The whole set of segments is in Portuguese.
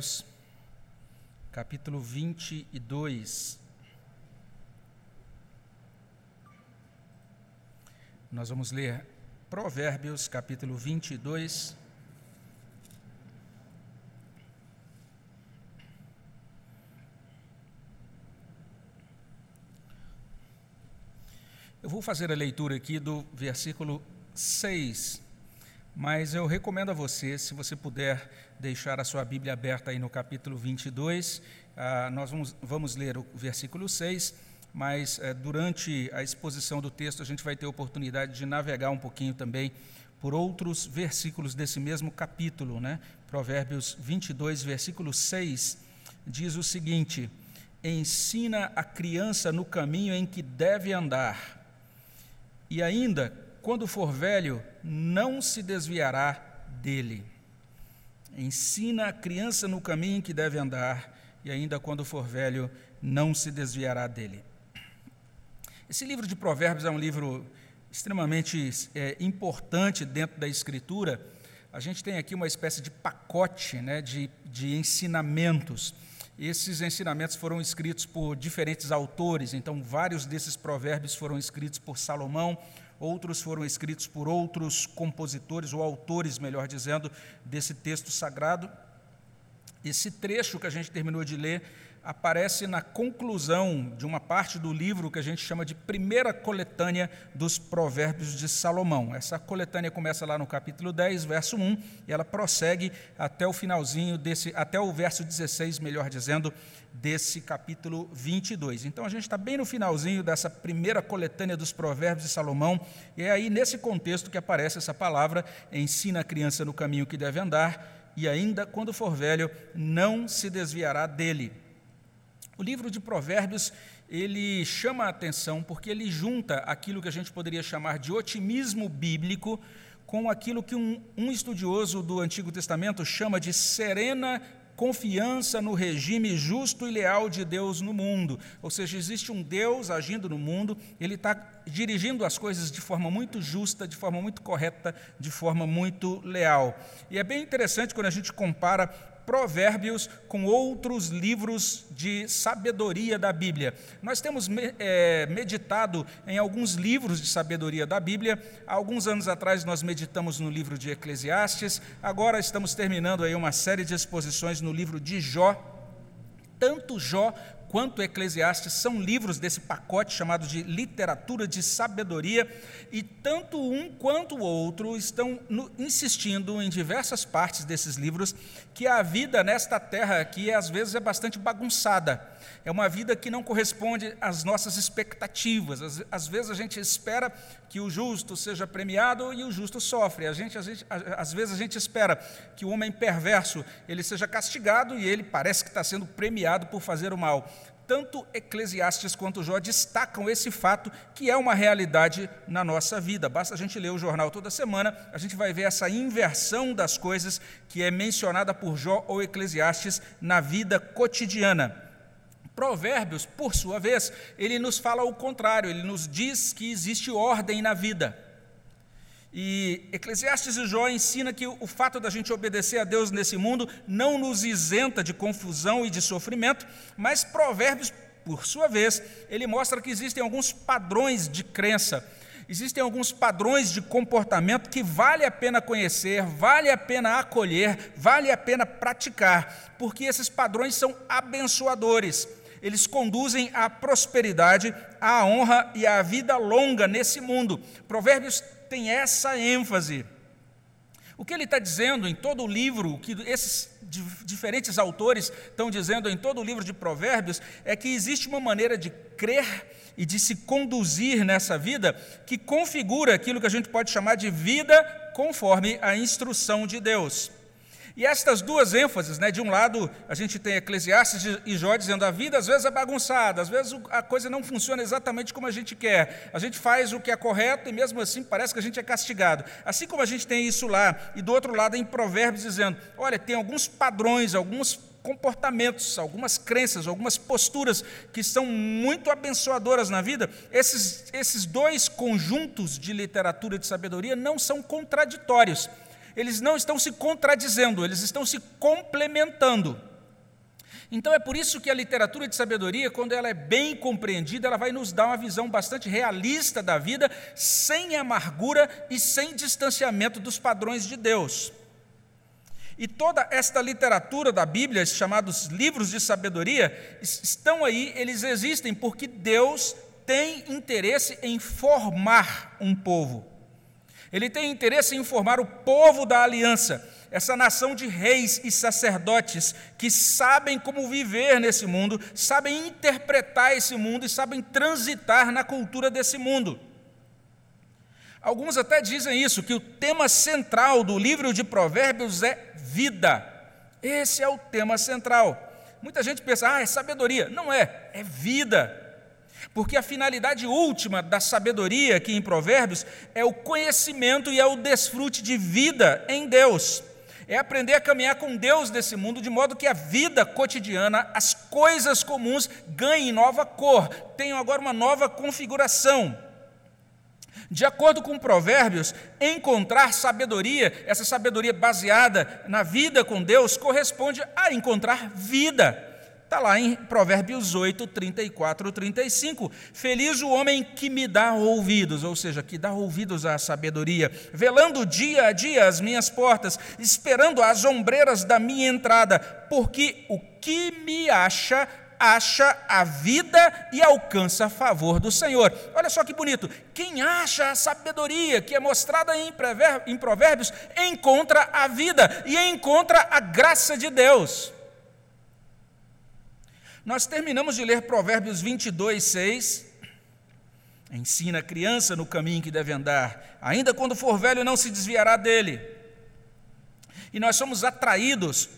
Provérbios, capítulo 22. Nós vamos ler Provérbios, capítulo 22. Eu vou fazer a leitura aqui do versículo 6 mas eu recomendo a você, se você puder deixar a sua Bíblia aberta aí no capítulo 22, ah, nós vamos, vamos, ler o versículo 6, mas eh, durante a exposição do texto a gente vai ter oportunidade de navegar um pouquinho também por outros versículos desse mesmo capítulo, né? Provérbios 22, versículo 6, diz o seguinte: Ensina a criança no caminho em que deve andar, e ainda quando for velho, não se desviará dele. Ensina a criança no caminho que deve andar, e ainda quando for velho, não se desviará dele. Esse livro de Provérbios é um livro extremamente é, importante dentro da Escritura. A gente tem aqui uma espécie de pacote né, de, de ensinamentos. Esses ensinamentos foram escritos por diferentes autores, então, vários desses provérbios foram escritos por Salomão, outros foram escritos por outros compositores, ou autores, melhor dizendo, desse texto sagrado. Esse trecho que a gente terminou de ler aparece na conclusão de uma parte do livro que a gente chama de Primeira Coletânea dos Provérbios de Salomão. Essa coletânea começa lá no capítulo 10, verso 1, e ela prossegue até o finalzinho desse, até o verso 16, melhor dizendo, desse capítulo 22. Então a gente está bem no finalzinho dessa primeira coletânea dos Provérbios de Salomão, e é aí nesse contexto que aparece essa palavra: ensina a criança no caminho que deve andar, e ainda quando for velho, não se desviará dele. O livro de Provérbios, ele chama a atenção porque ele junta aquilo que a gente poderia chamar de otimismo bíblico com aquilo que um, um estudioso do Antigo Testamento chama de serena confiança no regime justo e leal de Deus no mundo. Ou seja, existe um Deus agindo no mundo, ele está dirigindo as coisas de forma muito justa, de forma muito correta, de forma muito leal. E é bem interessante quando a gente compara Provérbios com outros livros de sabedoria da Bíblia. Nós temos é, meditado em alguns livros de sabedoria da Bíblia. Há alguns anos atrás nós meditamos no livro de Eclesiastes. Agora estamos terminando aí uma série de exposições no livro de Jó. Tanto Jó quanto Eclesiastes são livros desse pacote chamado de literatura de sabedoria, e tanto um quanto o outro estão no, insistindo em diversas partes desses livros que a vida nesta terra aqui às vezes é bastante bagunçada. É uma vida que não corresponde às nossas expectativas. Às, às vezes a gente espera que o justo seja premiado e o justo sofre. A gente, a gente, às vezes a gente espera que o homem perverso ele seja castigado e ele parece que está sendo premiado por fazer o mal tanto Eclesiastes quanto Jó destacam esse fato que é uma realidade na nossa vida. Basta a gente ler o jornal toda semana, a gente vai ver essa inversão das coisas que é mencionada por Jó ou Eclesiastes na vida cotidiana. Provérbios, por sua vez, ele nos fala o contrário, ele nos diz que existe ordem na vida. E Eclesiastes e Jó ensina que o fato da gente obedecer a Deus nesse mundo não nos isenta de confusão e de sofrimento, mas Provérbios, por sua vez, ele mostra que existem alguns padrões de crença, existem alguns padrões de comportamento que vale a pena conhecer, vale a pena acolher, vale a pena praticar, porque esses padrões são abençoadores. Eles conduzem à prosperidade, à honra e à vida longa nesse mundo. Provérbios tem essa ênfase. O que ele está dizendo em todo o livro, o que esses diferentes autores estão dizendo em todo o livro de Provérbios, é que existe uma maneira de crer e de se conduzir nessa vida que configura aquilo que a gente pode chamar de vida conforme a instrução de Deus. E estas duas ênfases, né, de um lado a gente tem Eclesiastes e Jó dizendo a vida às vezes é bagunçada, às vezes a coisa não funciona exatamente como a gente quer, a gente faz o que é correto e mesmo assim parece que a gente é castigado. Assim como a gente tem isso lá, e do outro lado em Provérbios dizendo: olha, tem alguns padrões, alguns comportamentos, algumas crenças, algumas posturas que são muito abençoadoras na vida, esses, esses dois conjuntos de literatura de sabedoria não são contraditórios eles não estão se contradizendo, eles estão se complementando. Então é por isso que a literatura de sabedoria, quando ela é bem compreendida, ela vai nos dar uma visão bastante realista da vida, sem amargura e sem distanciamento dos padrões de Deus. E toda esta literatura da Bíblia, chamados livros de sabedoria, estão aí, eles existem porque Deus tem interesse em formar um povo. Ele tem interesse em formar o povo da aliança essa nação de reis e sacerdotes que sabem como viver nesse mundo, sabem interpretar esse mundo e sabem transitar na cultura desse mundo. Alguns até dizem isso, que o tema central do livro de Provérbios é vida. Esse é o tema central. Muita gente pensa, ah, é sabedoria. Não é, é vida. Porque a finalidade última da sabedoria aqui em Provérbios é o conhecimento e é o desfrute de vida em Deus é aprender a caminhar com Deus nesse mundo, de modo que a vida cotidiana, as coisas comuns, ganhem nova cor, tenham agora uma nova configuração. De acordo com Provérbios, encontrar sabedoria, essa sabedoria baseada na vida com Deus, corresponde a encontrar vida. Está lá em Provérbios 8, 34, 35. Feliz o homem que me dá ouvidos, ou seja, que dá ouvidos à sabedoria, velando dia a dia as minhas portas, esperando as ombreiras da minha entrada, porque o que me acha acha a vida e alcança favor do Senhor. Olha só que bonito. Quem acha a sabedoria que é mostrada em Provérbios, encontra a vida e encontra a graça de Deus. Nós terminamos de ler Provérbios 22, 6. Ensina a criança no caminho que deve andar, ainda quando for velho não se desviará dele. E nós somos atraídos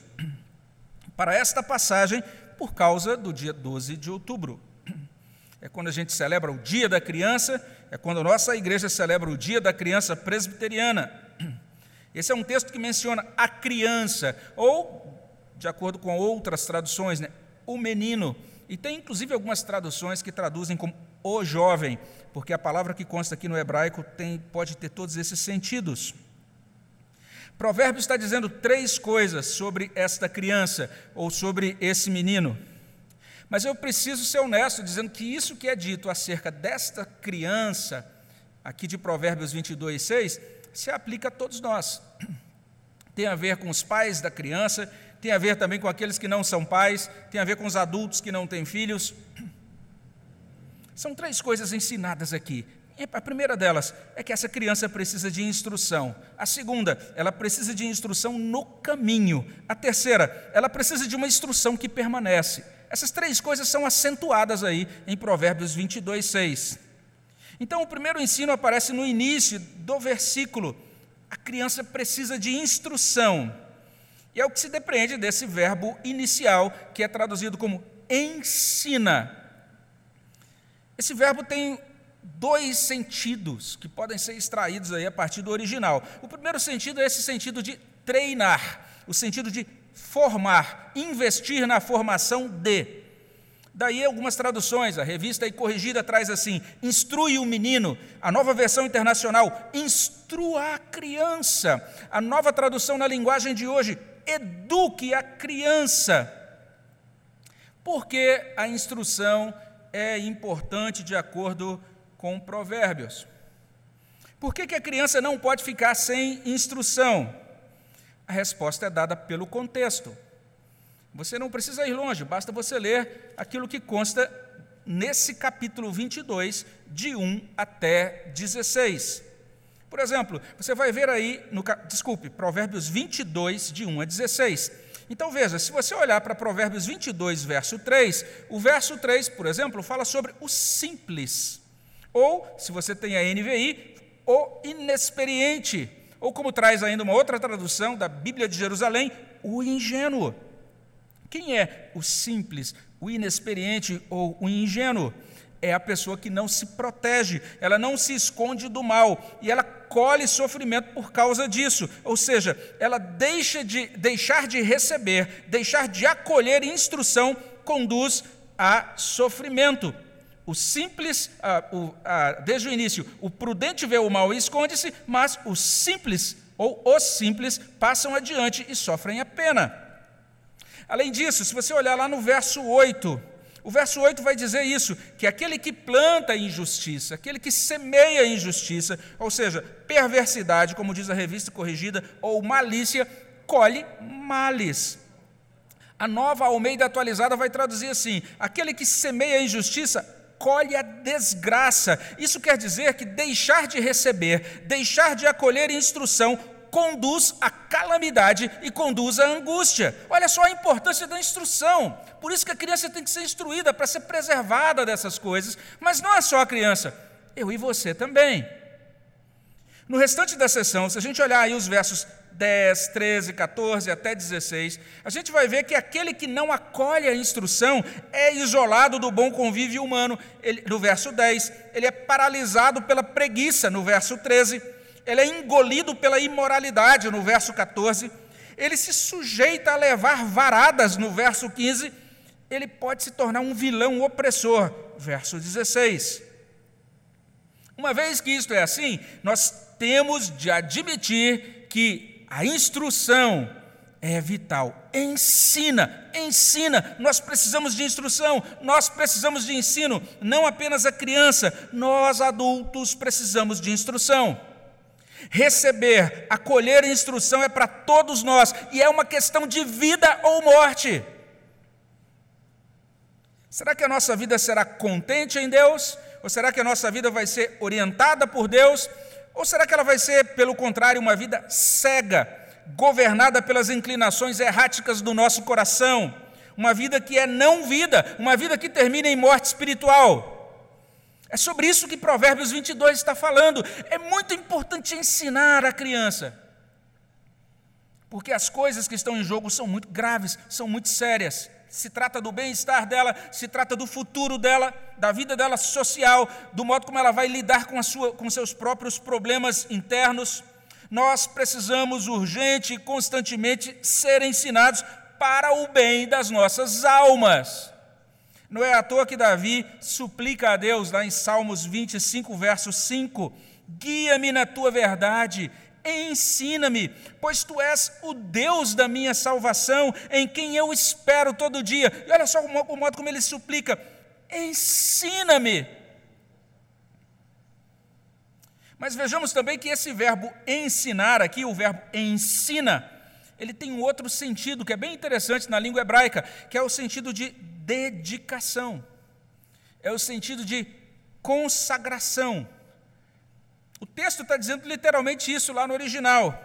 para esta passagem por causa do dia 12 de outubro. É quando a gente celebra o Dia da Criança, é quando a nossa igreja celebra o Dia da Criança Presbiteriana. Esse é um texto que menciona a criança, ou, de acordo com outras traduções, né, o menino. E tem inclusive algumas traduções que traduzem como o jovem, porque a palavra que consta aqui no hebraico tem, pode ter todos esses sentidos. Provérbios está dizendo três coisas sobre esta criança ou sobre esse menino. Mas eu preciso ser honesto dizendo que isso que é dito acerca desta criança, aqui de Provérbios 22, 6, se aplica a todos nós. Tem a ver com os pais da criança, tem a ver também com aqueles que não são pais, tem a ver com os adultos que não têm filhos. São três coisas ensinadas aqui. A primeira delas é que essa criança precisa de instrução. A segunda, ela precisa de instrução no caminho. A terceira, ela precisa de uma instrução que permanece. Essas três coisas são acentuadas aí em Provérbios 22, 6. Então, o primeiro ensino aparece no início do versículo. A criança precisa de instrução. E é o que se depreende desse verbo inicial, que é traduzido como ensina. Esse verbo tem dois sentidos que podem ser extraídos aí a partir do original. O primeiro sentido é esse sentido de treinar, o sentido de formar, investir na formação de. Daí algumas traduções, a revista aí corrigida traz assim: instrui o menino. A nova versão internacional, instrua a criança. A nova tradução na linguagem de hoje, eduque a criança. Porque a instrução é importante de acordo com Provérbios. Por que, que a criança não pode ficar sem instrução? A resposta é dada pelo contexto. Você não precisa ir longe, basta você ler aquilo que consta nesse capítulo 22, de 1 até 16. Por exemplo, você vai ver aí, no, desculpe, Provérbios 22, de 1 a 16. Então veja, se você olhar para Provérbios 22, verso 3, o verso 3, por exemplo, fala sobre o simples. Ou, se você tem a NVI, o inexperiente. Ou, como traz ainda uma outra tradução da Bíblia de Jerusalém, o ingênuo. Quem é o simples, o inexperiente ou o ingênuo? É a pessoa que não se protege, ela não se esconde do mal e ela colhe sofrimento por causa disso. Ou seja, ela deixa de deixar de receber, deixar de acolher instrução conduz a sofrimento. O simples, ah, o, ah, desde o início, o prudente vê o mal e esconde-se, mas os simples ou os simples passam adiante e sofrem a pena. Além disso, se você olhar lá no verso 8, o verso 8 vai dizer isso: que aquele que planta injustiça, aquele que semeia injustiça, ou seja, perversidade, como diz a revista corrigida, ou malícia, colhe males. A nova Almeida atualizada vai traduzir assim: aquele que semeia injustiça, colhe a desgraça. Isso quer dizer que deixar de receber, deixar de acolher instrução, conduz à calamidade e conduz à angústia. Olha só a importância da instrução. Por isso que a criança tem que ser instruída para ser preservada dessas coisas, mas não é só a criança, eu e você também. No restante da sessão, se a gente olhar aí os versos 10, 13, 14 até 16, a gente vai ver que aquele que não acolhe a instrução é isolado do bom convívio humano. Ele, no verso 10, ele é paralisado pela preguiça, no verso 13 ele é engolido pela imoralidade, no verso 14, ele se sujeita a levar varadas, no verso 15, ele pode se tornar um vilão opressor, verso 16. Uma vez que isto é assim, nós temos de admitir que a instrução é vital. Ensina, ensina. Nós precisamos de instrução, nós precisamos de ensino, não apenas a criança, nós adultos precisamos de instrução. Receber, acolher instrução é para todos nós e é uma questão de vida ou morte. Será que a nossa vida será contente em Deus? Ou será que a nossa vida vai ser orientada por Deus? Ou será que ela vai ser, pelo contrário, uma vida cega, governada pelas inclinações erráticas do nosso coração? Uma vida que é não vida, uma vida que termina em morte espiritual. É sobre isso que Provérbios 22 está falando. É muito importante ensinar a criança. Porque as coisas que estão em jogo são muito graves, são muito sérias. Se trata do bem-estar dela, se trata do futuro dela, da vida dela social, do modo como ela vai lidar com, a sua, com seus próprios problemas internos. Nós precisamos urgente e constantemente ser ensinados para o bem das nossas almas. Não é à toa que Davi suplica a Deus, lá em Salmos 25, verso 5: Guia-me na tua verdade, ensina-me, pois tu és o Deus da minha salvação, em quem eu espero todo dia. E olha só o modo como ele suplica: ensina-me. Mas vejamos também que esse verbo ensinar aqui, o verbo ensina, ele tem um outro sentido que é bem interessante na língua hebraica, que é o sentido de dedicação, é o sentido de consagração. O texto está dizendo literalmente isso lá no original.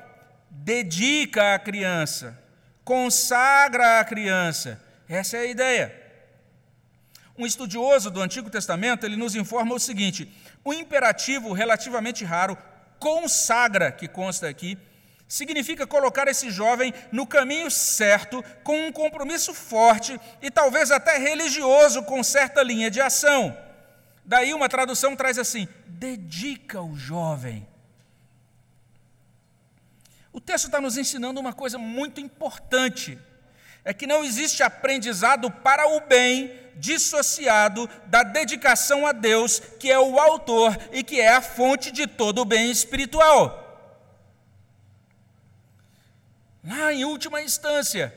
Dedica a criança, consagra a criança. Essa é a ideia. Um estudioso do Antigo Testamento, ele nos informa o seguinte: o imperativo relativamente raro, consagra, que consta aqui, Significa colocar esse jovem no caminho certo, com um compromisso forte e talvez até religioso com certa linha de ação. Daí uma tradução traz assim: dedica o jovem. O texto está nos ensinando uma coisa muito importante: é que não existe aprendizado para o bem dissociado da dedicação a Deus, que é o autor e que é a fonte de todo o bem espiritual. Lá em última instância,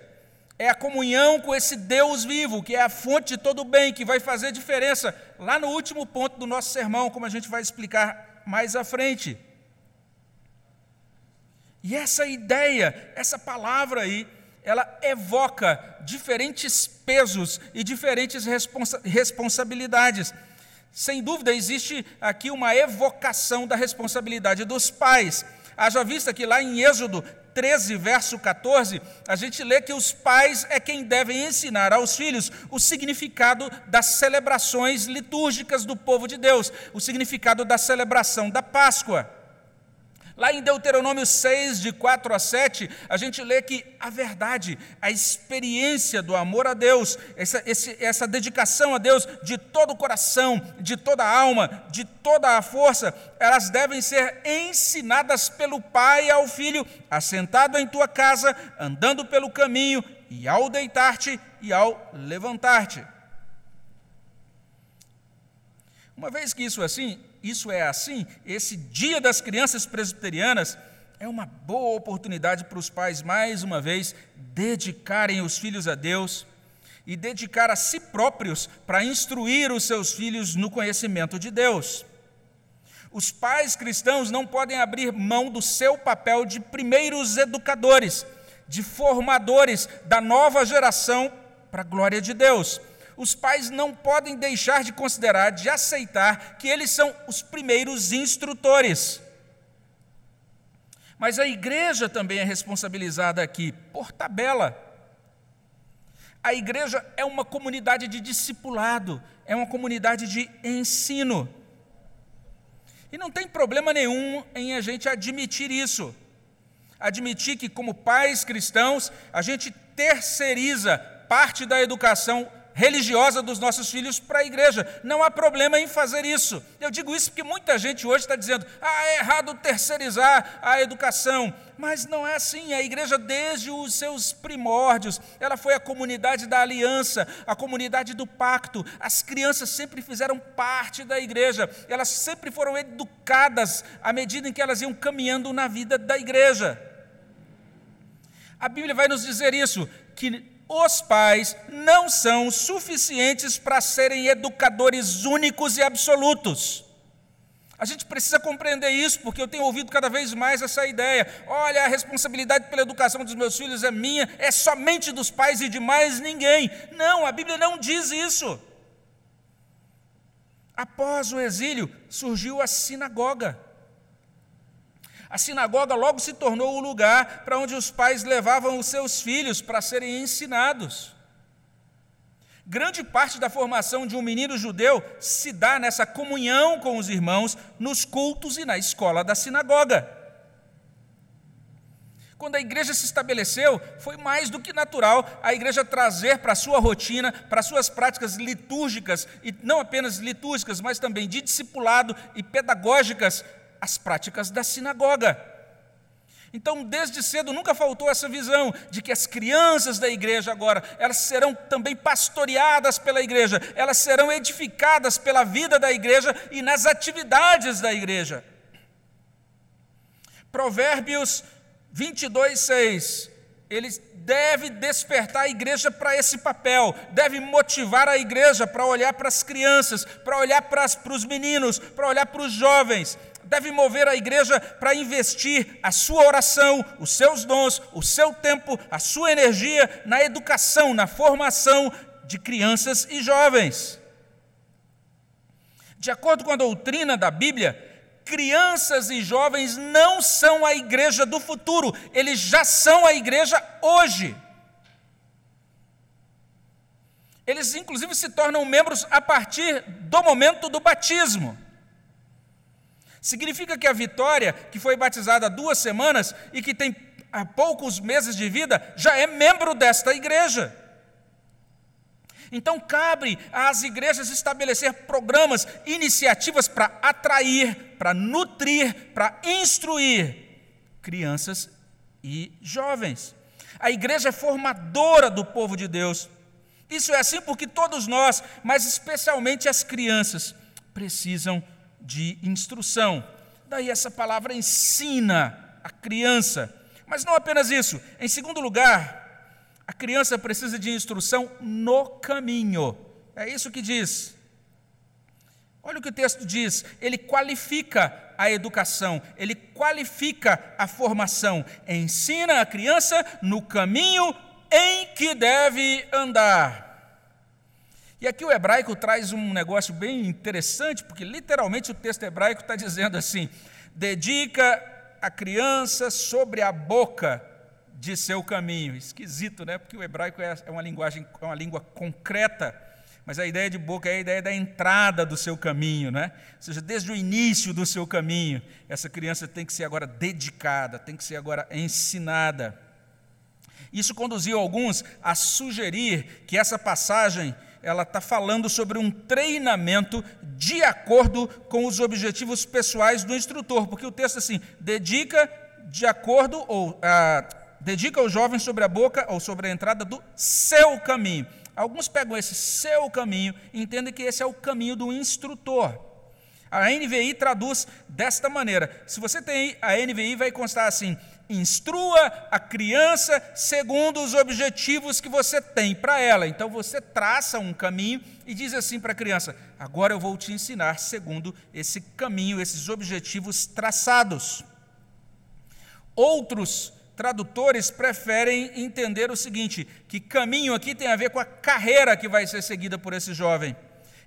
é a comunhão com esse Deus vivo, que é a fonte de todo o bem, que vai fazer diferença lá no último ponto do nosso sermão, como a gente vai explicar mais à frente. E essa ideia, essa palavra aí, ela evoca diferentes pesos e diferentes responsa responsabilidades. Sem dúvida, existe aqui uma evocação da responsabilidade dos pais. Haja vista que lá em Êxodo 13, verso 14, a gente lê que os pais é quem devem ensinar aos filhos o significado das celebrações litúrgicas do povo de Deus, o significado da celebração da Páscoa. Lá em Deuteronômio 6, de 4 a 7, a gente lê que a verdade, a experiência do amor a Deus, essa, esse, essa dedicação a Deus de todo o coração, de toda a alma, de toda a força, elas devem ser ensinadas pelo pai ao filho, assentado em tua casa, andando pelo caminho, e ao deitar-te e ao levantar-te. Uma vez que isso é assim, isso é assim, esse dia das crianças presbiterianas é uma boa oportunidade para os pais, mais uma vez, dedicarem os filhos a Deus e dedicar a si próprios para instruir os seus filhos no conhecimento de Deus. Os pais cristãos não podem abrir mão do seu papel de primeiros educadores, de formadores da nova geração para a glória de Deus. Os pais não podem deixar de considerar, de aceitar que eles são os primeiros instrutores. Mas a igreja também é responsabilizada aqui, por tabela. A igreja é uma comunidade de discipulado, é uma comunidade de ensino. E não tem problema nenhum em a gente admitir isso. Admitir que, como pais cristãos, a gente terceiriza parte da educação religiosa dos nossos filhos para a igreja. Não há problema em fazer isso. Eu digo isso porque muita gente hoje está dizendo: ah, é errado terceirizar a educação. Mas não é assim. A igreja, desde os seus primórdios, ela foi a comunidade da aliança, a comunidade do pacto. As crianças sempre fizeram parte da igreja, elas sempre foram educadas à medida em que elas iam caminhando na vida da igreja. A Bíblia vai nos dizer isso, que os pais não são suficientes para serem educadores únicos e absolutos. A gente precisa compreender isso, porque eu tenho ouvido cada vez mais essa ideia. Olha, a responsabilidade pela educação dos meus filhos é minha, é somente dos pais e de mais ninguém. Não, a Bíblia não diz isso. Após o exílio, surgiu a sinagoga. A sinagoga logo se tornou o lugar para onde os pais levavam os seus filhos para serem ensinados. Grande parte da formação de um menino judeu se dá nessa comunhão com os irmãos, nos cultos e na escola da sinagoga. Quando a igreja se estabeleceu, foi mais do que natural a igreja trazer para a sua rotina, para suas práticas litúrgicas, e não apenas litúrgicas, mas também de discipulado e pedagógicas, as práticas da sinagoga. Então, desde cedo nunca faltou essa visão de que as crianças da igreja agora, elas serão também pastoreadas pela igreja, elas serão edificadas pela vida da igreja e nas atividades da igreja. Provérbios 22, 6. Ele deve despertar a igreja para esse papel, deve motivar a igreja para olhar para as crianças, para olhar para, para os meninos, para olhar para os jovens, deve mover a igreja para investir a sua oração, os seus dons, o seu tempo, a sua energia na educação, na formação de crianças e jovens. De acordo com a doutrina da Bíblia, crianças e jovens não são a igreja do futuro, eles já são a igreja hoje. Eles, inclusive, se tornam membros a partir do momento do batismo. Significa que a Vitória, que foi batizada há duas semanas e que tem há poucos meses de vida, já é membro desta igreja. Então, cabe às igrejas estabelecer programas, iniciativas para atrair, para nutrir, para instruir crianças e jovens. A igreja é formadora do povo de Deus. Isso é assim porque todos nós, mas especialmente as crianças, precisam de instrução. Daí essa palavra ensina a criança. Mas não apenas isso. Em segundo lugar, a criança precisa de instrução no caminho. É isso que diz. Olha o que o texto diz. Ele qualifica a educação, ele qualifica a formação, ensina a criança no caminho em que deve andar. E aqui o hebraico traz um negócio bem interessante, porque literalmente o texto hebraico está dizendo assim: dedica a criança sobre a boca de seu caminho. Esquisito, né? Porque o hebraico é, é uma linguagem, é uma língua concreta, mas a ideia de boca é a ideia da entrada do seu caminho, né? Ou seja, desde o início do seu caminho, essa criança tem que ser agora dedicada, tem que ser agora ensinada. Isso conduziu alguns a sugerir que essa passagem ela está falando sobre um treinamento de acordo com os objetivos pessoais do instrutor, porque o texto assim, dedica de acordo, ou ah, dedica o jovem sobre a boca ou sobre a entrada do seu caminho. Alguns pegam esse seu caminho e entendem que esse é o caminho do instrutor. A NVI traduz desta maneira. Se você tem a NVI, vai constar assim: instrua a criança segundo os objetivos que você tem para ela. Então você traça um caminho e diz assim para a criança: agora eu vou te ensinar segundo esse caminho, esses objetivos traçados. Outros tradutores preferem entender o seguinte: que caminho aqui tem a ver com a carreira que vai ser seguida por esse jovem.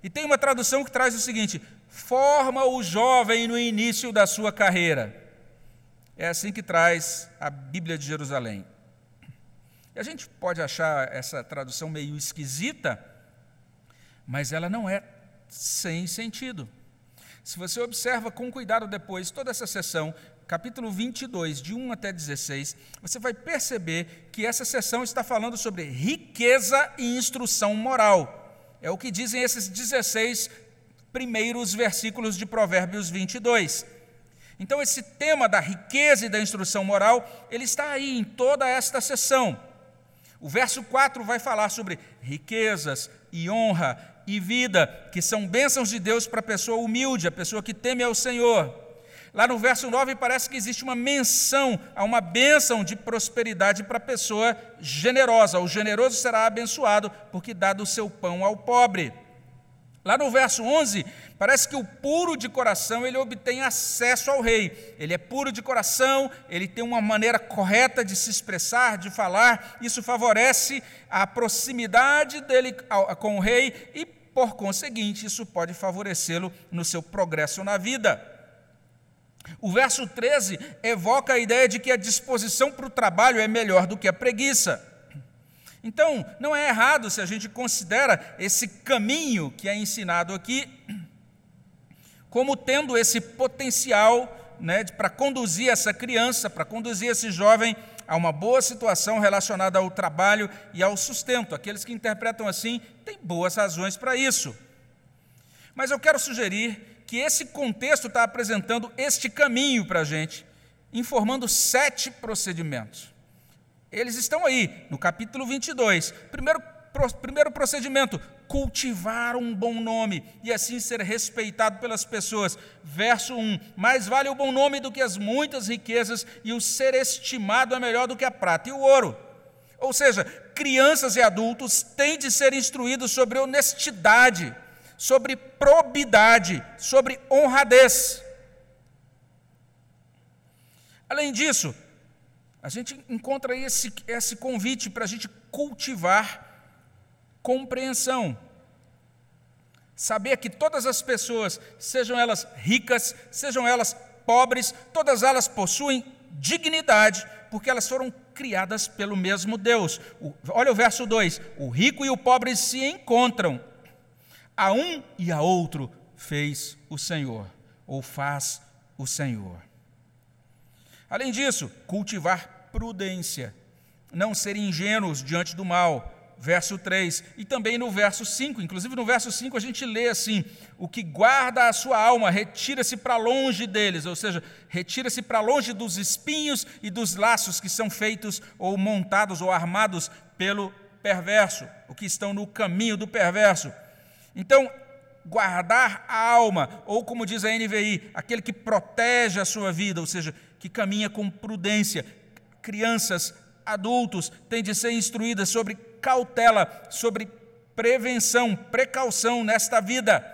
E tem uma tradução que traz o seguinte: forma o jovem no início da sua carreira. É assim que traz a Bíblia de Jerusalém. E a gente pode achar essa tradução meio esquisita, mas ela não é sem sentido. Se você observa com cuidado depois toda essa sessão, capítulo 22, de 1 até 16, você vai perceber que essa sessão está falando sobre riqueza e instrução moral. É o que dizem esses 16 primeiros versículos de Provérbios 22. Então, esse tema da riqueza e da instrução moral, ele está aí em toda esta sessão. O verso 4 vai falar sobre riquezas e honra e vida, que são bênçãos de Deus para a pessoa humilde, a pessoa que teme ao Senhor. Lá no verso 9 parece que existe uma menção a uma bênção de prosperidade para a pessoa generosa. O generoso será abençoado porque dá do seu pão ao pobre. Lá no verso 11, parece que o puro de coração ele obtém acesso ao rei. Ele é puro de coração, ele tem uma maneira correta de se expressar, de falar. Isso favorece a proximidade dele com o rei e, por conseguinte, isso pode favorecê-lo no seu progresso na vida. O verso 13 evoca a ideia de que a disposição para o trabalho é melhor do que a preguiça. Então, não é errado se a gente considera esse caminho que é ensinado aqui como tendo esse potencial né, para conduzir essa criança, para conduzir esse jovem a uma boa situação relacionada ao trabalho e ao sustento. Aqueles que interpretam assim têm boas razões para isso. Mas eu quero sugerir que esse contexto está apresentando este caminho para a gente, informando sete procedimentos. Eles estão aí, no capítulo 22. Primeiro, primeiro procedimento, cultivar um bom nome e assim ser respeitado pelas pessoas. Verso 1: Mais vale o bom nome do que as muitas riquezas, e o ser estimado é melhor do que a prata e o ouro. Ou seja, crianças e adultos têm de ser instruídos sobre honestidade, sobre probidade, sobre honradez. Além disso, a gente encontra esse, esse convite para a gente cultivar compreensão. Saber que todas as pessoas, sejam elas ricas, sejam elas pobres, todas elas possuem dignidade, porque elas foram criadas pelo mesmo Deus. O, olha o verso 2: o rico e o pobre se encontram, a um e a outro fez o Senhor, ou faz o Senhor. Além disso, cultivar prudência, não ser ingênuos diante do mal. Verso 3, e também no verso 5, inclusive no verso 5 a gente lê assim: o que guarda a sua alma, retira-se para longe deles, ou seja, retira-se para longe dos espinhos e dos laços que são feitos ou montados ou armados pelo perverso, o que estão no caminho do perverso. Então, guardar a alma, ou como diz a NVI, aquele que protege a sua vida, ou seja, que caminha com prudência, crianças, adultos têm de ser instruídas sobre cautela, sobre prevenção, precaução nesta vida.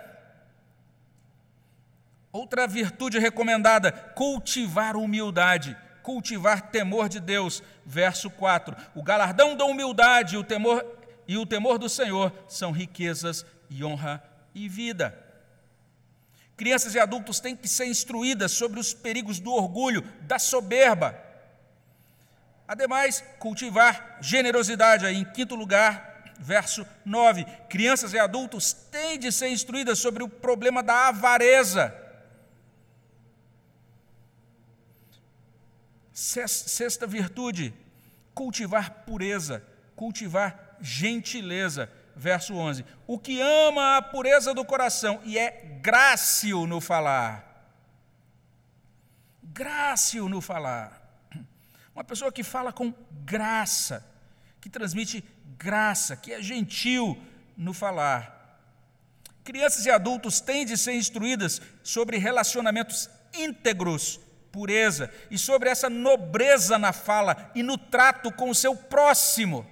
Outra virtude recomendada: cultivar humildade, cultivar temor de Deus. Verso 4: O galardão da humildade e o temor, e o temor do Senhor são riquezas e honra e vida. Crianças e adultos têm que ser instruídas sobre os perigos do orgulho, da soberba Ademais, cultivar generosidade. Aí, em quinto lugar, verso 9: crianças e adultos têm de ser instruídas sobre o problema da avareza. Sexta virtude, cultivar pureza, cultivar gentileza. Verso 11: O que ama a pureza do coração e é grácil no falar. Grácil no falar. Uma pessoa que fala com graça, que transmite graça, que é gentil no falar. Crianças e adultos têm de ser instruídas sobre relacionamentos íntegros, pureza, e sobre essa nobreza na fala e no trato com o seu próximo.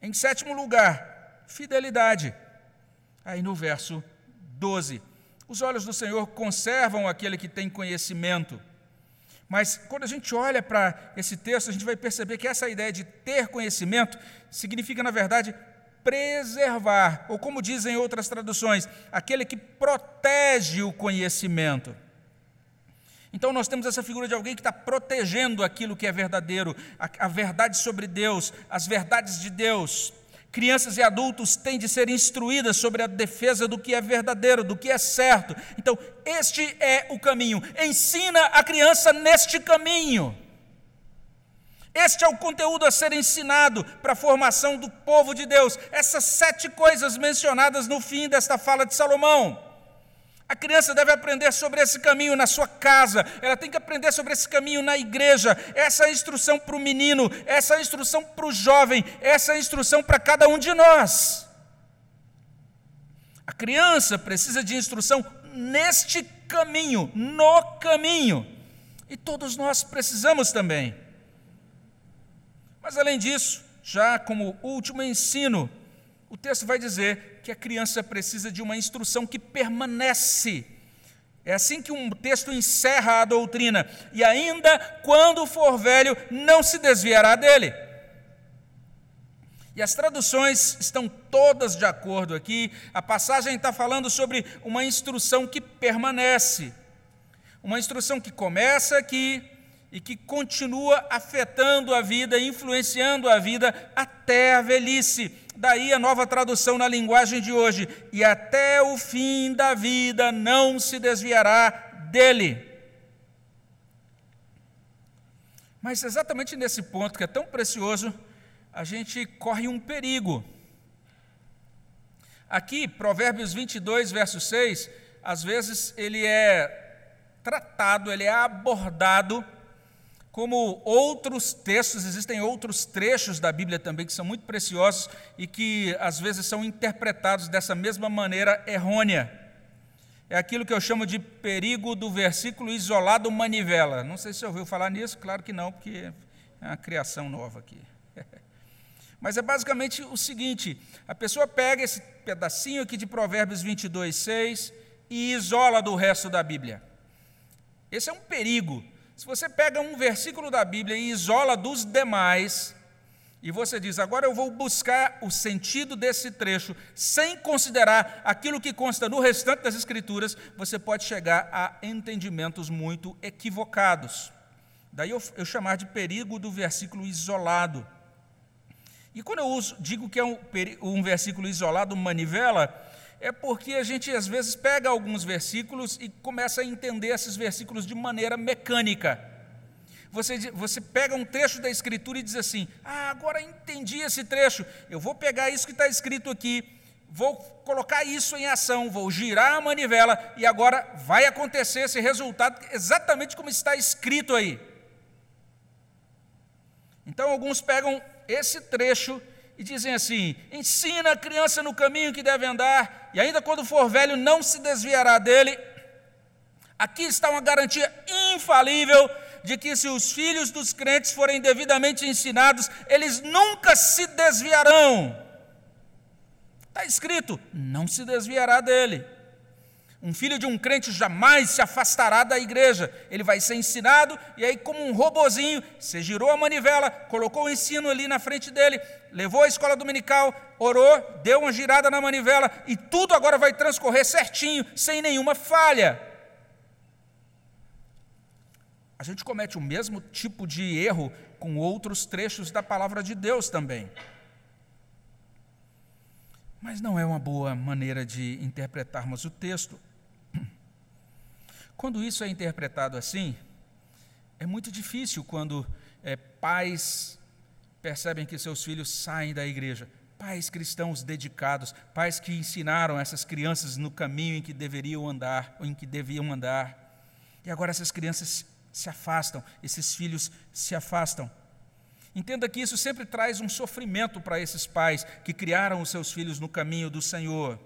Em sétimo lugar, fidelidade. Aí no verso 12: Os olhos do Senhor conservam aquele que tem conhecimento. Mas quando a gente olha para esse texto, a gente vai perceber que essa ideia de ter conhecimento significa, na verdade, preservar, ou como dizem outras traduções, aquele que protege o conhecimento. Então nós temos essa figura de alguém que está protegendo aquilo que é verdadeiro, a, a, verdade sobre Deus, as verdades de Deus. Crianças e adultos têm de ser instruídas sobre a defesa do que é verdadeiro, do que é certo. Então, este é o caminho. Ensina a criança neste caminho. Este é o conteúdo a ser ensinado para a formação do povo de Deus. Essas sete coisas mencionadas no fim desta fala de Salomão. A criança deve aprender sobre esse caminho na sua casa, ela tem que aprender sobre esse caminho na igreja. Essa é instrução para o menino, essa é instrução para o jovem, essa é instrução para cada um de nós. A criança precisa de instrução neste caminho, no caminho. E todos nós precisamos também. Mas além disso, já como último ensino, o texto vai dizer que a criança precisa de uma instrução que permanece. É assim que um texto encerra a doutrina. E ainda quando for velho, não se desviará dele. E as traduções estão todas de acordo aqui. A passagem está falando sobre uma instrução que permanece. Uma instrução que começa aqui e que continua afetando a vida, influenciando a vida até a velhice. Daí a nova tradução na linguagem de hoje: e até o fim da vida não se desviará dele. Mas exatamente nesse ponto que é tão precioso, a gente corre um perigo. Aqui, Provérbios 22, verso 6, às vezes ele é tratado, ele é abordado como outros textos, existem outros trechos da Bíblia também que são muito preciosos e que às vezes são interpretados dessa mesma maneira errônea. É aquilo que eu chamo de perigo do versículo isolado manivela. Não sei se ouviu falar nisso, claro que não, porque é uma criação nova aqui. Mas é basicamente o seguinte: a pessoa pega esse pedacinho aqui de Provérbios 22, 6 e isola do resto da Bíblia. Esse é um perigo se você pega um versículo da Bíblia e isola dos demais, e você diz, agora eu vou buscar o sentido desse trecho, sem considerar aquilo que consta no restante das Escrituras, você pode chegar a entendimentos muito equivocados. Daí eu, eu chamar de perigo do versículo isolado. E quando eu uso, digo que é um, um versículo isolado, manivela, é porque a gente às vezes pega alguns versículos e começa a entender esses versículos de maneira mecânica. Você, você pega um trecho da Escritura e diz assim: Ah, agora entendi esse trecho, eu vou pegar isso que está escrito aqui, vou colocar isso em ação, vou girar a manivela e agora vai acontecer esse resultado exatamente como está escrito aí. Então, alguns pegam esse trecho e dizem assim: ensina a criança no caminho que deve andar, e ainda quando for velho não se desviará dele. Aqui está uma garantia infalível de que, se os filhos dos crentes forem devidamente ensinados, eles nunca se desviarão. Está escrito: não se desviará dele. Um filho de um crente jamais se afastará da igreja. Ele vai ser ensinado, e aí, como um robozinho, você girou a manivela, colocou o ensino ali na frente dele, levou a escola dominical, orou, deu uma girada na manivela, e tudo agora vai transcorrer certinho, sem nenhuma falha. A gente comete o mesmo tipo de erro com outros trechos da palavra de Deus também. Mas não é uma boa maneira de interpretarmos o texto. Quando isso é interpretado assim, é muito difícil quando é, pais percebem que seus filhos saem da igreja. Pais cristãos dedicados, pais que ensinaram essas crianças no caminho em que deveriam andar, ou em que deviam andar. E agora essas crianças se afastam, esses filhos se afastam. Entenda que isso sempre traz um sofrimento para esses pais que criaram os seus filhos no caminho do Senhor.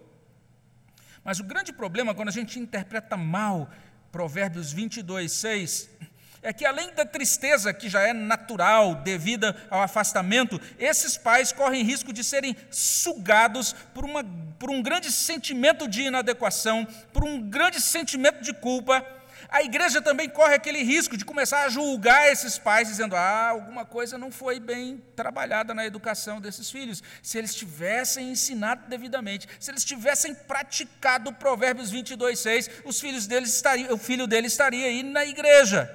Mas o grande problema, quando a gente interpreta mal Provérbios 22, 6, é que além da tristeza que já é natural devida ao afastamento, esses pais correm risco de serem sugados por, uma, por um grande sentimento de inadequação, por um grande sentimento de culpa. A igreja também corre aquele risco de começar a julgar esses pais, dizendo: ah, alguma coisa não foi bem trabalhada na educação desses filhos. Se eles tivessem ensinado devidamente, se eles tivessem praticado Provérbios 22, 6, os filhos deles estariam, o filho dele estaria aí na igreja.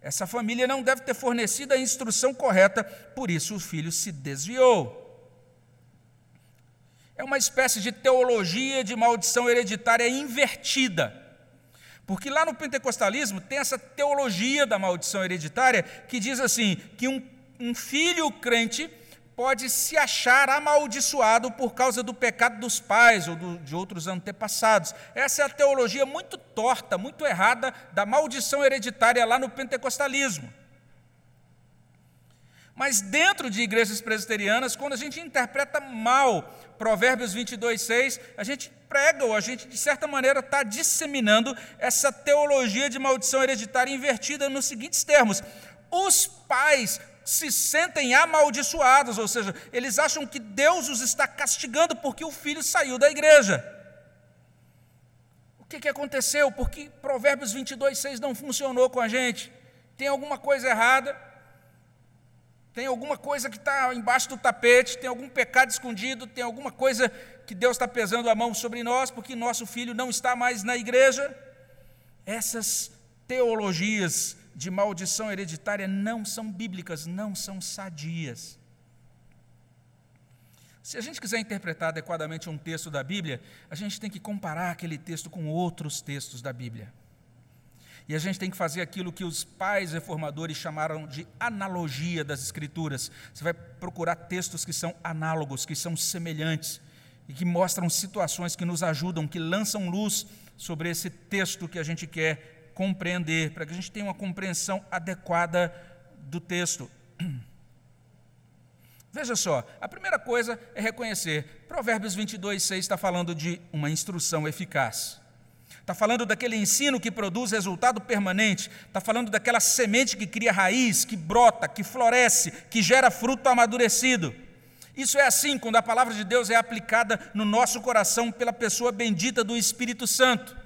Essa família não deve ter fornecido a instrução correta, por isso o filho se desviou. É uma espécie de teologia de maldição hereditária invertida. Porque lá no pentecostalismo tem essa teologia da maldição hereditária que diz assim: que um, um filho crente pode se achar amaldiçoado por causa do pecado dos pais ou do, de outros antepassados. Essa é a teologia muito torta, muito errada da maldição hereditária lá no pentecostalismo. Mas dentro de igrejas presbiterianas, quando a gente interpreta mal Provérbios 22, 6, a gente prega ou a gente, de certa maneira, está disseminando essa teologia de maldição hereditária invertida nos seguintes termos: os pais se sentem amaldiçoados, ou seja, eles acham que Deus os está castigando porque o filho saiu da igreja. O que, que aconteceu? Porque Provérbios 22, 6 não funcionou com a gente? Tem alguma coisa errada? Tem alguma coisa que está embaixo do tapete? Tem algum pecado escondido? Tem alguma coisa que Deus está pesando a mão sobre nós porque nosso filho não está mais na igreja? Essas teologias de maldição hereditária não são bíblicas, não são sadias. Se a gente quiser interpretar adequadamente um texto da Bíblia, a gente tem que comparar aquele texto com outros textos da Bíblia. E a gente tem que fazer aquilo que os pais reformadores chamaram de analogia das Escrituras. Você vai procurar textos que são análogos, que são semelhantes e que mostram situações que nos ajudam, que lançam luz sobre esse texto que a gente quer compreender, para que a gente tenha uma compreensão adequada do texto. Veja só, a primeira coisa é reconhecer, Provérbios 22, 6 está falando de uma instrução eficaz. Está falando daquele ensino que produz resultado permanente, está falando daquela semente que cria raiz, que brota, que floresce, que gera fruto amadurecido. Isso é assim quando a palavra de Deus é aplicada no nosso coração pela pessoa bendita do Espírito Santo.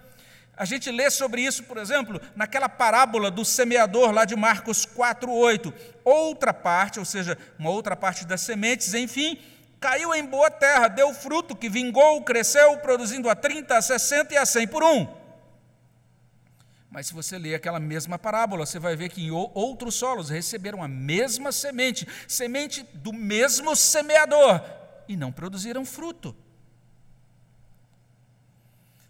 A gente lê sobre isso, por exemplo, naquela parábola do semeador lá de Marcos 4:8. Outra parte, ou seja, uma outra parte das sementes, enfim, caiu em boa terra, deu fruto que vingou, cresceu, produzindo a 30, a 60 e a 100 por um. Mas se você ler aquela mesma parábola, você vai ver que em outros solos receberam a mesma semente, semente do mesmo semeador, e não produziram fruto.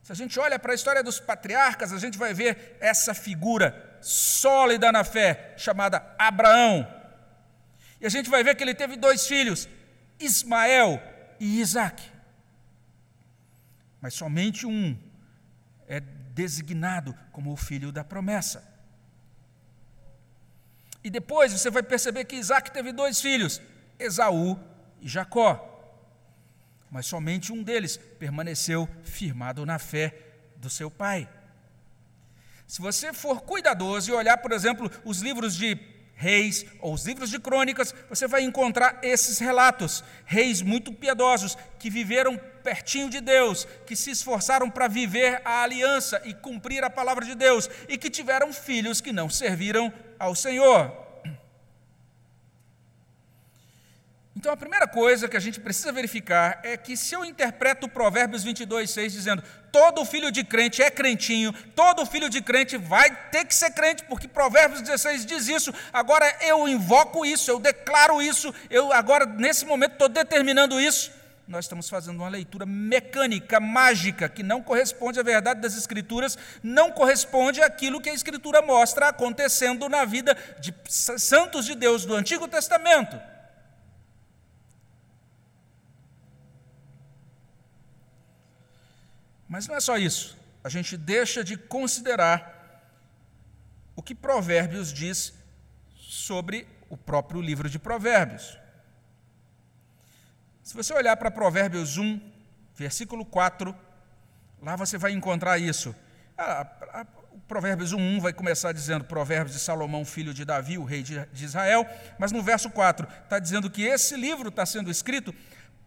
Se a gente olha para a história dos patriarcas, a gente vai ver essa figura sólida na fé, chamada Abraão. E a gente vai ver que ele teve dois filhos, Ismael e Isaac. Mas somente um é designado como o filho da promessa. E depois você vai perceber que Isaac teve dois filhos, Esaú e Jacó mas somente um deles permaneceu firmado na fé do seu pai. Se você for cuidadoso e olhar, por exemplo, os livros de reis ou os livros de crônicas, você vai encontrar esses relatos. Reis muito piedosos que viveram pertinho de Deus, que se esforçaram para viver a aliança e cumprir a palavra de Deus, e que tiveram filhos que não serviram ao Senhor. Então, a primeira coisa que a gente precisa verificar é que se eu interpreto Provérbios 22, 6 dizendo todo filho de crente é crentinho, todo filho de crente vai ter que ser crente, porque Provérbios 16 diz isso, agora eu invoco isso, eu declaro isso, eu agora, nesse momento, estou determinando isso. Nós estamos fazendo uma leitura mecânica, mágica, que não corresponde à verdade das Escrituras, não corresponde àquilo que a Escritura mostra acontecendo na vida de santos de Deus do Antigo Testamento. Mas não é só isso. A gente deixa de considerar o que Provérbios diz sobre o próprio livro de Provérbios. Se você olhar para Provérbios 1, versículo 4, lá você vai encontrar isso. O Provérbios 1 vai começar dizendo Provérbios de Salomão, filho de Davi, o rei de Israel, mas no verso 4 está dizendo que esse livro está sendo escrito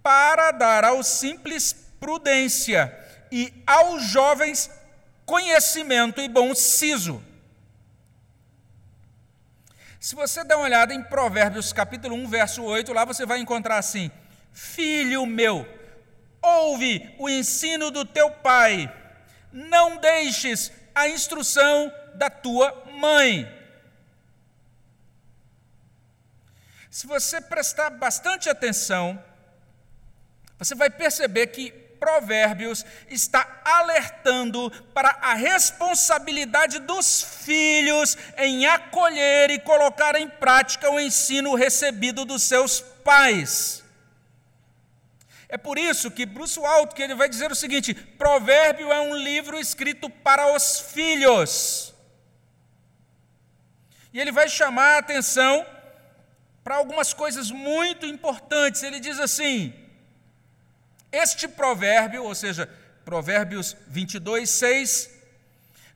para dar aos simples prudência e aos jovens conhecimento e bom siso. Se você der uma olhada em Provérbios capítulo 1, verso 8, lá você vai encontrar assim: Filho meu, ouve o ensino do teu pai, não deixes a instrução da tua mãe. Se você prestar bastante atenção, você vai perceber que Provérbios está alertando para a responsabilidade dos filhos em acolher e colocar em prática o ensino recebido dos seus pais. É por isso que Bruce Walt que ele vai dizer o seguinte: Provérbio é um livro escrito para os filhos. E ele vai chamar a atenção para algumas coisas muito importantes. Ele diz assim: este provérbio, ou seja, Provérbios 22, 6,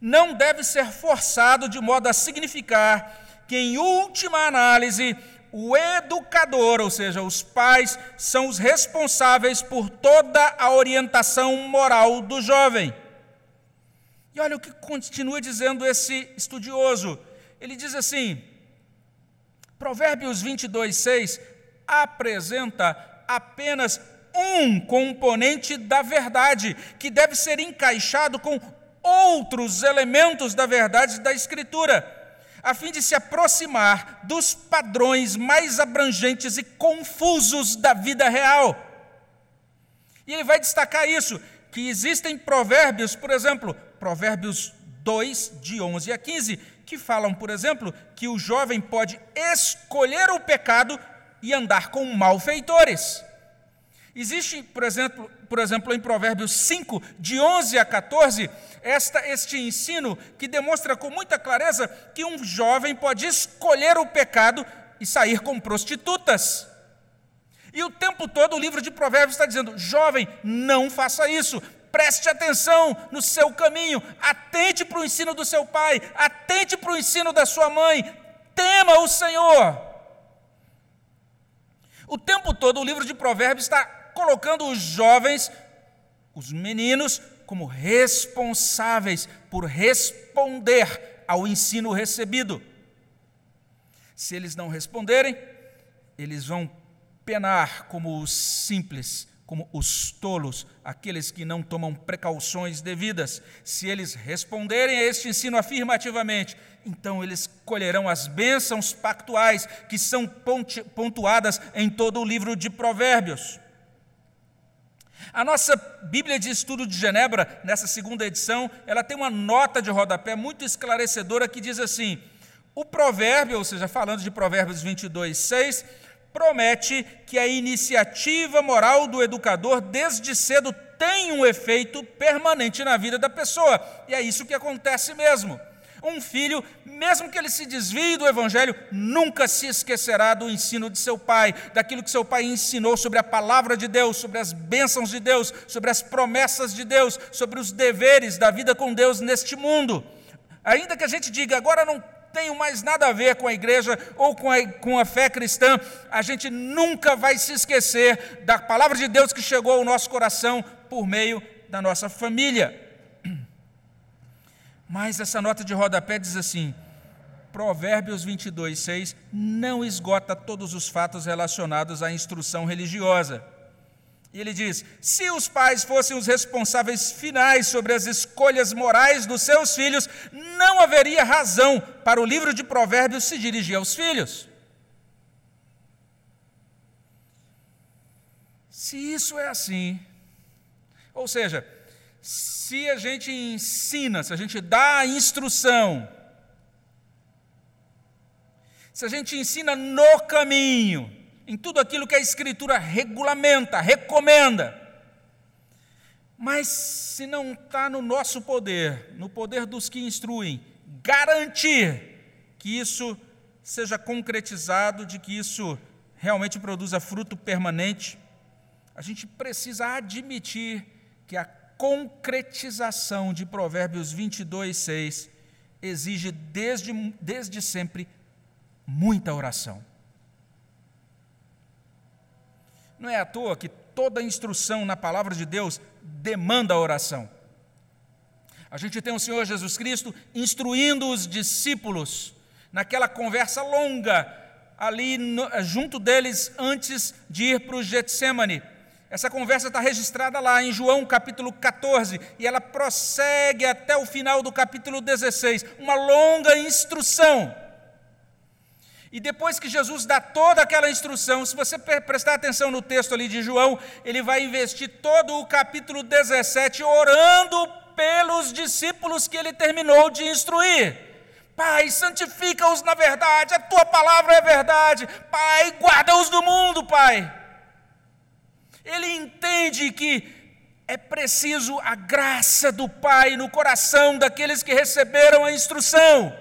não deve ser forçado de modo a significar que, em última análise, o educador, ou seja, os pais, são os responsáveis por toda a orientação moral do jovem. E olha o que continua dizendo esse estudioso. Ele diz assim: Provérbios 22, 6 apresenta apenas um componente da verdade, que deve ser encaixado com outros elementos da verdade da Escritura, a fim de se aproximar dos padrões mais abrangentes e confusos da vida real. E ele vai destacar isso, que existem provérbios, por exemplo, Provérbios 2, de 11 a 15, que falam, por exemplo, que o jovem pode escolher o pecado e andar com malfeitores. Existe, por exemplo, por exemplo, em Provérbios 5, de 11 a 14, esta, este ensino que demonstra com muita clareza que um jovem pode escolher o pecado e sair com prostitutas. E o tempo todo o livro de Provérbios está dizendo: jovem, não faça isso, preste atenção no seu caminho, atente para o ensino do seu pai, atente para o ensino da sua mãe, tema o Senhor. O tempo todo o livro de Provérbios está colocando os jovens, os meninos, como responsáveis por responder ao ensino recebido. Se eles não responderem, eles vão penar como os simples, como os tolos, aqueles que não tomam precauções devidas. Se eles responderem a este ensino afirmativamente, então eles colherão as bênçãos pactuais que são pontuadas em todo o livro de Provérbios. A nossa Bíblia de Estudo de Genebra, nessa segunda edição, ela tem uma nota de rodapé muito esclarecedora que diz assim: o provérbio, ou seja, falando de Provérbios 22, 6, promete que a iniciativa moral do educador desde cedo tem um efeito permanente na vida da pessoa. E é isso que acontece mesmo. Um filho, mesmo que ele se desvie do Evangelho, nunca se esquecerá do ensino de seu pai, daquilo que seu pai ensinou sobre a palavra de Deus, sobre as bênçãos de Deus, sobre as promessas de Deus, sobre os deveres da vida com Deus neste mundo. Ainda que a gente diga, agora não tenho mais nada a ver com a igreja ou com a, com a fé cristã, a gente nunca vai se esquecer da palavra de Deus que chegou ao nosso coração por meio da nossa família. Mas essa nota de rodapé diz assim: Provérbios 22, 6 não esgota todos os fatos relacionados à instrução religiosa. E ele diz: se os pais fossem os responsáveis finais sobre as escolhas morais dos seus filhos, não haveria razão para o livro de Provérbios se dirigir aos filhos. Se isso é assim, ou seja, se a gente ensina, se a gente dá a instrução, se a gente ensina no caminho, em tudo aquilo que a Escritura regulamenta, recomenda, mas se não está no nosso poder, no poder dos que instruem, garantir que isso seja concretizado, de que isso realmente produza fruto permanente, a gente precisa admitir que a concretização de Provérbios 22, 6 exige desde, desde sempre muita oração. Não é à toa que toda instrução na palavra de Deus demanda oração. A gente tem o Senhor Jesus Cristo instruindo os discípulos naquela conversa longa ali no, junto deles antes de ir para o Getsemane. Essa conversa está registrada lá em João capítulo 14 e ela prossegue até o final do capítulo 16, uma longa instrução. E depois que Jesus dá toda aquela instrução, se você prestar atenção no texto ali de João, ele vai investir todo o capítulo 17 orando pelos discípulos que ele terminou de instruir. Pai, santifica-os na verdade, a tua palavra é verdade. Pai, guarda-os do mundo, Pai. Ele entende que é preciso a graça do Pai no coração daqueles que receberam a instrução.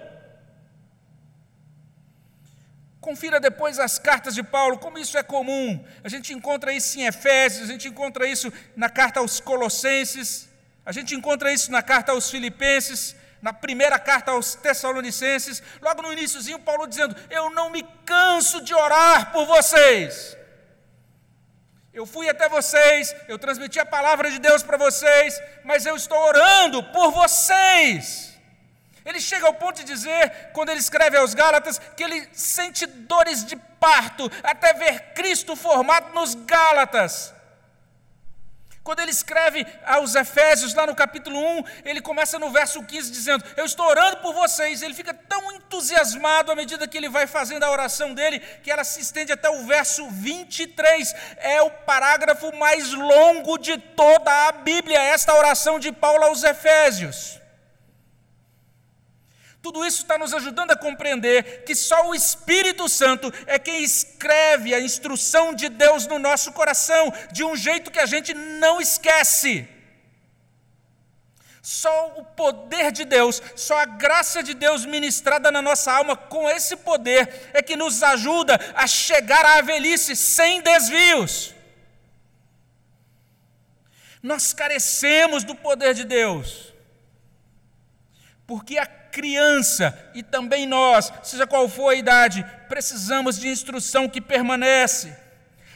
Confira depois as cartas de Paulo, como isso é comum. A gente encontra isso em Efésios, a gente encontra isso na carta aos Colossenses. A gente encontra isso na carta aos Filipenses, na primeira carta aos Tessalonicenses, logo no iníciozinho, Paulo dizendo: Eu não me canso de orar por vocês. Eu fui até vocês, eu transmiti a palavra de Deus para vocês, mas eu estou orando por vocês. Ele chega ao ponto de dizer, quando ele escreve aos Gálatas, que ele sente dores de parto até ver Cristo formado nos Gálatas. Quando ele escreve aos Efésios, lá no capítulo 1, ele começa no verso 15 dizendo: Eu estou orando por vocês. Ele fica tão entusiasmado à medida que ele vai fazendo a oração dele, que ela se estende até o verso 23. É o parágrafo mais longo de toda a Bíblia, esta oração de Paulo aos Efésios. Tudo isso está nos ajudando a compreender que só o Espírito Santo é quem escreve a instrução de Deus no nosso coração, de um jeito que a gente não esquece. Só o poder de Deus, só a graça de Deus ministrada na nossa alma, com esse poder, é que nos ajuda a chegar à velhice sem desvios. Nós carecemos do poder de Deus, porque a criança e também nós, seja qual for a idade, precisamos de instrução que permanece.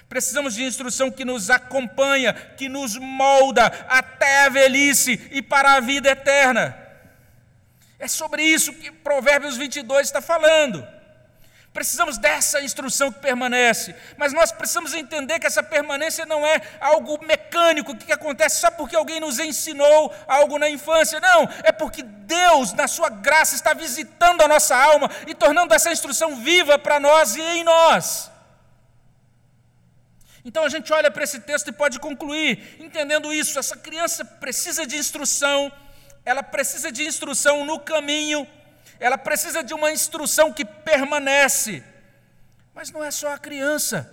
Precisamos de instrução que nos acompanha, que nos molda até a velhice e para a vida eterna. É sobre isso que Provérbios 22 está falando. Precisamos dessa instrução que permanece, mas nós precisamos entender que essa permanência não é algo mecânico que acontece só porque alguém nos ensinou algo na infância. Não, é porque Deus, na sua graça, está visitando a nossa alma e tornando essa instrução viva para nós e em nós. Então a gente olha para esse texto e pode concluir, entendendo isso: essa criança precisa de instrução, ela precisa de instrução no caminho ela precisa de uma instrução que permanece. Mas não é só a criança.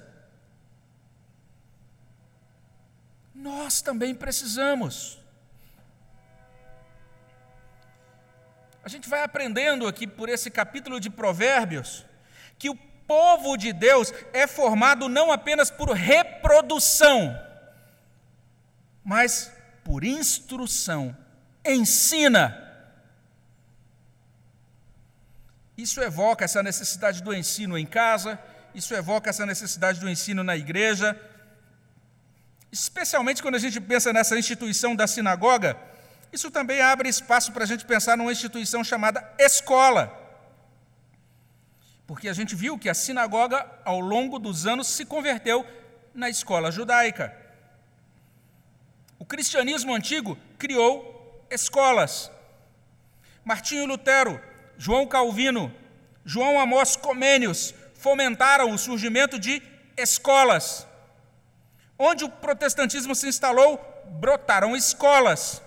Nós também precisamos. A gente vai aprendendo aqui por esse capítulo de Provérbios que o povo de Deus é formado não apenas por reprodução, mas por instrução. Ensina Isso evoca essa necessidade do ensino em casa, isso evoca essa necessidade do ensino na igreja, especialmente quando a gente pensa nessa instituição da sinagoga, isso também abre espaço para a gente pensar numa instituição chamada escola. Porque a gente viu que a sinagoga, ao longo dos anos, se converteu na escola judaica. O cristianismo antigo criou escolas. Martinho Lutero João Calvino, João Amós Comênios fomentaram o surgimento de escolas. Onde o protestantismo se instalou, brotaram escolas.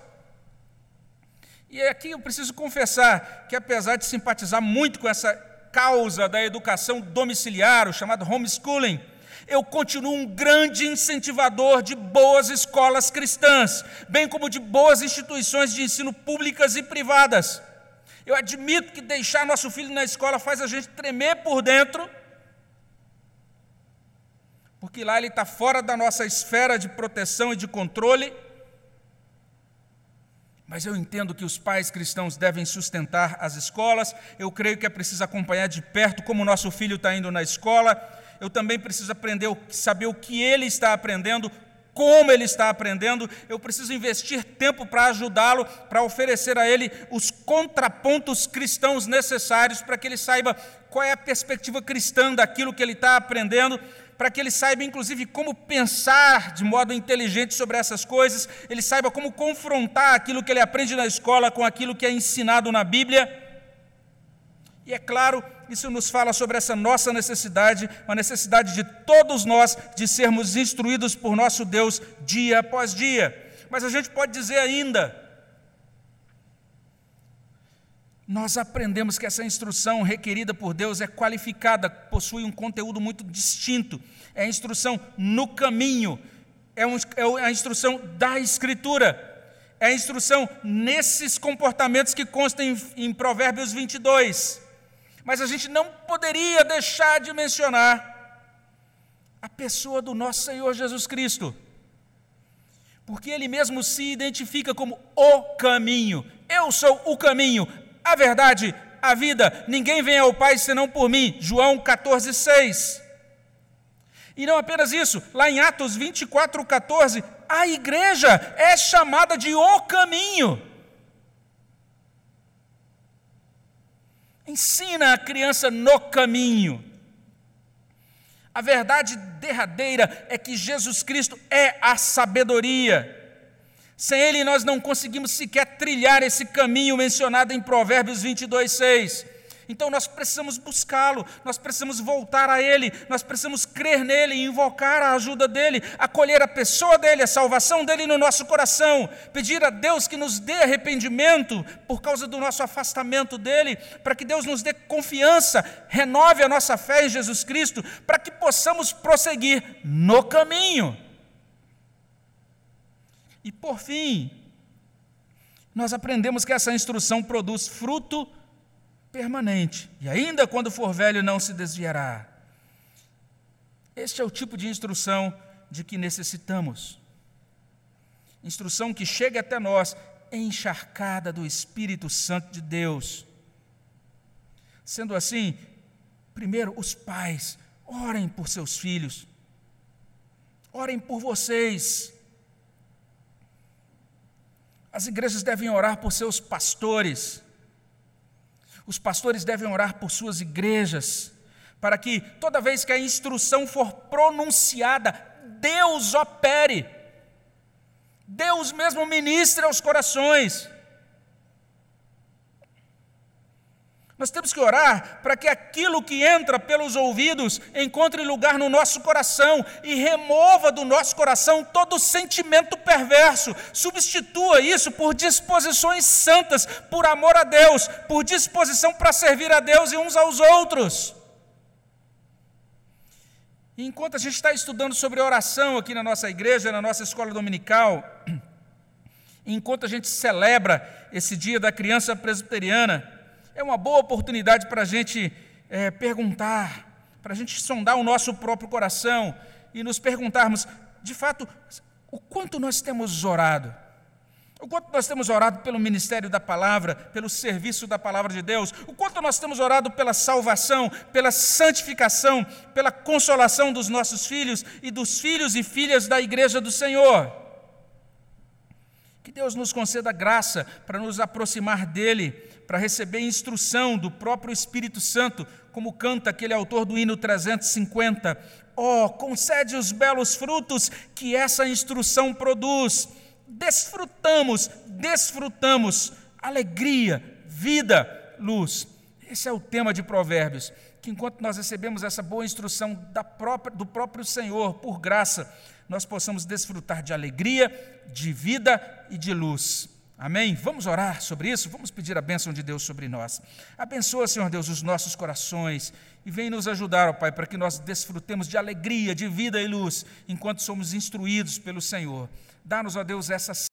E aqui eu preciso confessar que, apesar de simpatizar muito com essa causa da educação domiciliar, o chamado homeschooling, eu continuo um grande incentivador de boas escolas cristãs, bem como de boas instituições de ensino públicas e privadas. Eu admito que deixar nosso filho na escola faz a gente tremer por dentro, porque lá ele está fora da nossa esfera de proteção e de controle. Mas eu entendo que os pais cristãos devem sustentar as escolas. Eu creio que é preciso acompanhar de perto como o nosso filho está indo na escola. Eu também preciso aprender, saber o que ele está aprendendo, como ele está aprendendo. Eu preciso investir tempo para ajudá-lo, para oferecer a ele os contrapontos cristãos necessários para que ele saiba qual é a perspectiva cristã daquilo que ele está aprendendo para que ele saiba, inclusive, como pensar de modo inteligente sobre essas coisas, ele saiba como confrontar aquilo que ele aprende na escola com aquilo que é ensinado na Bíblia. E é claro, isso nos fala sobre essa nossa necessidade, uma necessidade de todos nós de sermos instruídos por nosso Deus dia após dia. Mas a gente pode dizer ainda, nós aprendemos que essa instrução requerida por Deus é qualificada, possui um conteúdo muito distinto. É a instrução no caminho, é, um, é a instrução da Escritura, é a instrução nesses comportamentos que constam em, em Provérbios 22. Mas a gente não poderia deixar de mencionar a pessoa do nosso Senhor Jesus Cristo, porque Ele mesmo se identifica como o caminho. Eu sou o caminho, a verdade, a vida. Ninguém vem ao Pai senão por mim. João 14, 6. E não apenas isso, lá em Atos 24, 14, a igreja é chamada de o caminho. Ensina a criança no caminho. A verdade derradeira é que Jesus Cristo é a sabedoria. Sem Ele, nós não conseguimos sequer trilhar esse caminho mencionado em Provérbios 22, 6. Então nós precisamos buscá-lo, nós precisamos voltar a Ele, nós precisamos crer nele, invocar a ajuda dEle, acolher a pessoa dEle, a salvação dEle no nosso coração, pedir a Deus que nos dê arrependimento por causa do nosso afastamento dEle, para que Deus nos dê confiança, renove a nossa fé em Jesus Cristo, para que possamos prosseguir no caminho. E por fim, nós aprendemos que essa instrução produz fruto permanente, e ainda quando for velho não se desviará. Este é o tipo de instrução de que necessitamos. Instrução que chega até nós encharcada do Espírito Santo de Deus. Sendo assim, primeiro, os pais, orem por seus filhos, orem por vocês. As igrejas devem orar por seus pastores. Os pastores devem orar por suas igrejas, para que toda vez que a instrução for pronunciada, Deus opere. Deus mesmo ministre aos corações. Nós temos que orar para que aquilo que entra pelos ouvidos encontre lugar no nosso coração e remova do nosso coração todo sentimento perverso. Substitua isso por disposições santas, por amor a Deus, por disposição para servir a Deus e uns aos outros. E enquanto a gente está estudando sobre oração aqui na nossa igreja, na nossa escola dominical, enquanto a gente celebra esse dia da criança presbiteriana, é uma boa oportunidade para a gente é, perguntar, para a gente sondar o nosso próprio coração e nos perguntarmos, de fato, o quanto nós temos orado. O quanto nós temos orado pelo ministério da palavra, pelo serviço da palavra de Deus, o quanto nós temos orado pela salvação, pela santificação, pela consolação dos nossos filhos e dos filhos e filhas da igreja do Senhor. Que Deus nos conceda graça para nos aproximar dEle para receber instrução do próprio Espírito Santo, como canta aquele autor do hino 350. Oh, concede os belos frutos que essa instrução produz. Desfrutamos, desfrutamos alegria, vida, luz. Esse é o tema de Provérbios. Que enquanto nós recebemos essa boa instrução própria, do próprio Senhor, por graça, nós possamos desfrutar de alegria, de vida e de luz. Amém? Vamos orar sobre isso? Vamos pedir a bênção de Deus sobre nós. Abençoa, Senhor Deus, os nossos corações e vem nos ajudar, ó Pai, para que nós desfrutemos de alegria, de vida e luz, enquanto somos instruídos pelo Senhor. Dá-nos, ó Deus, essa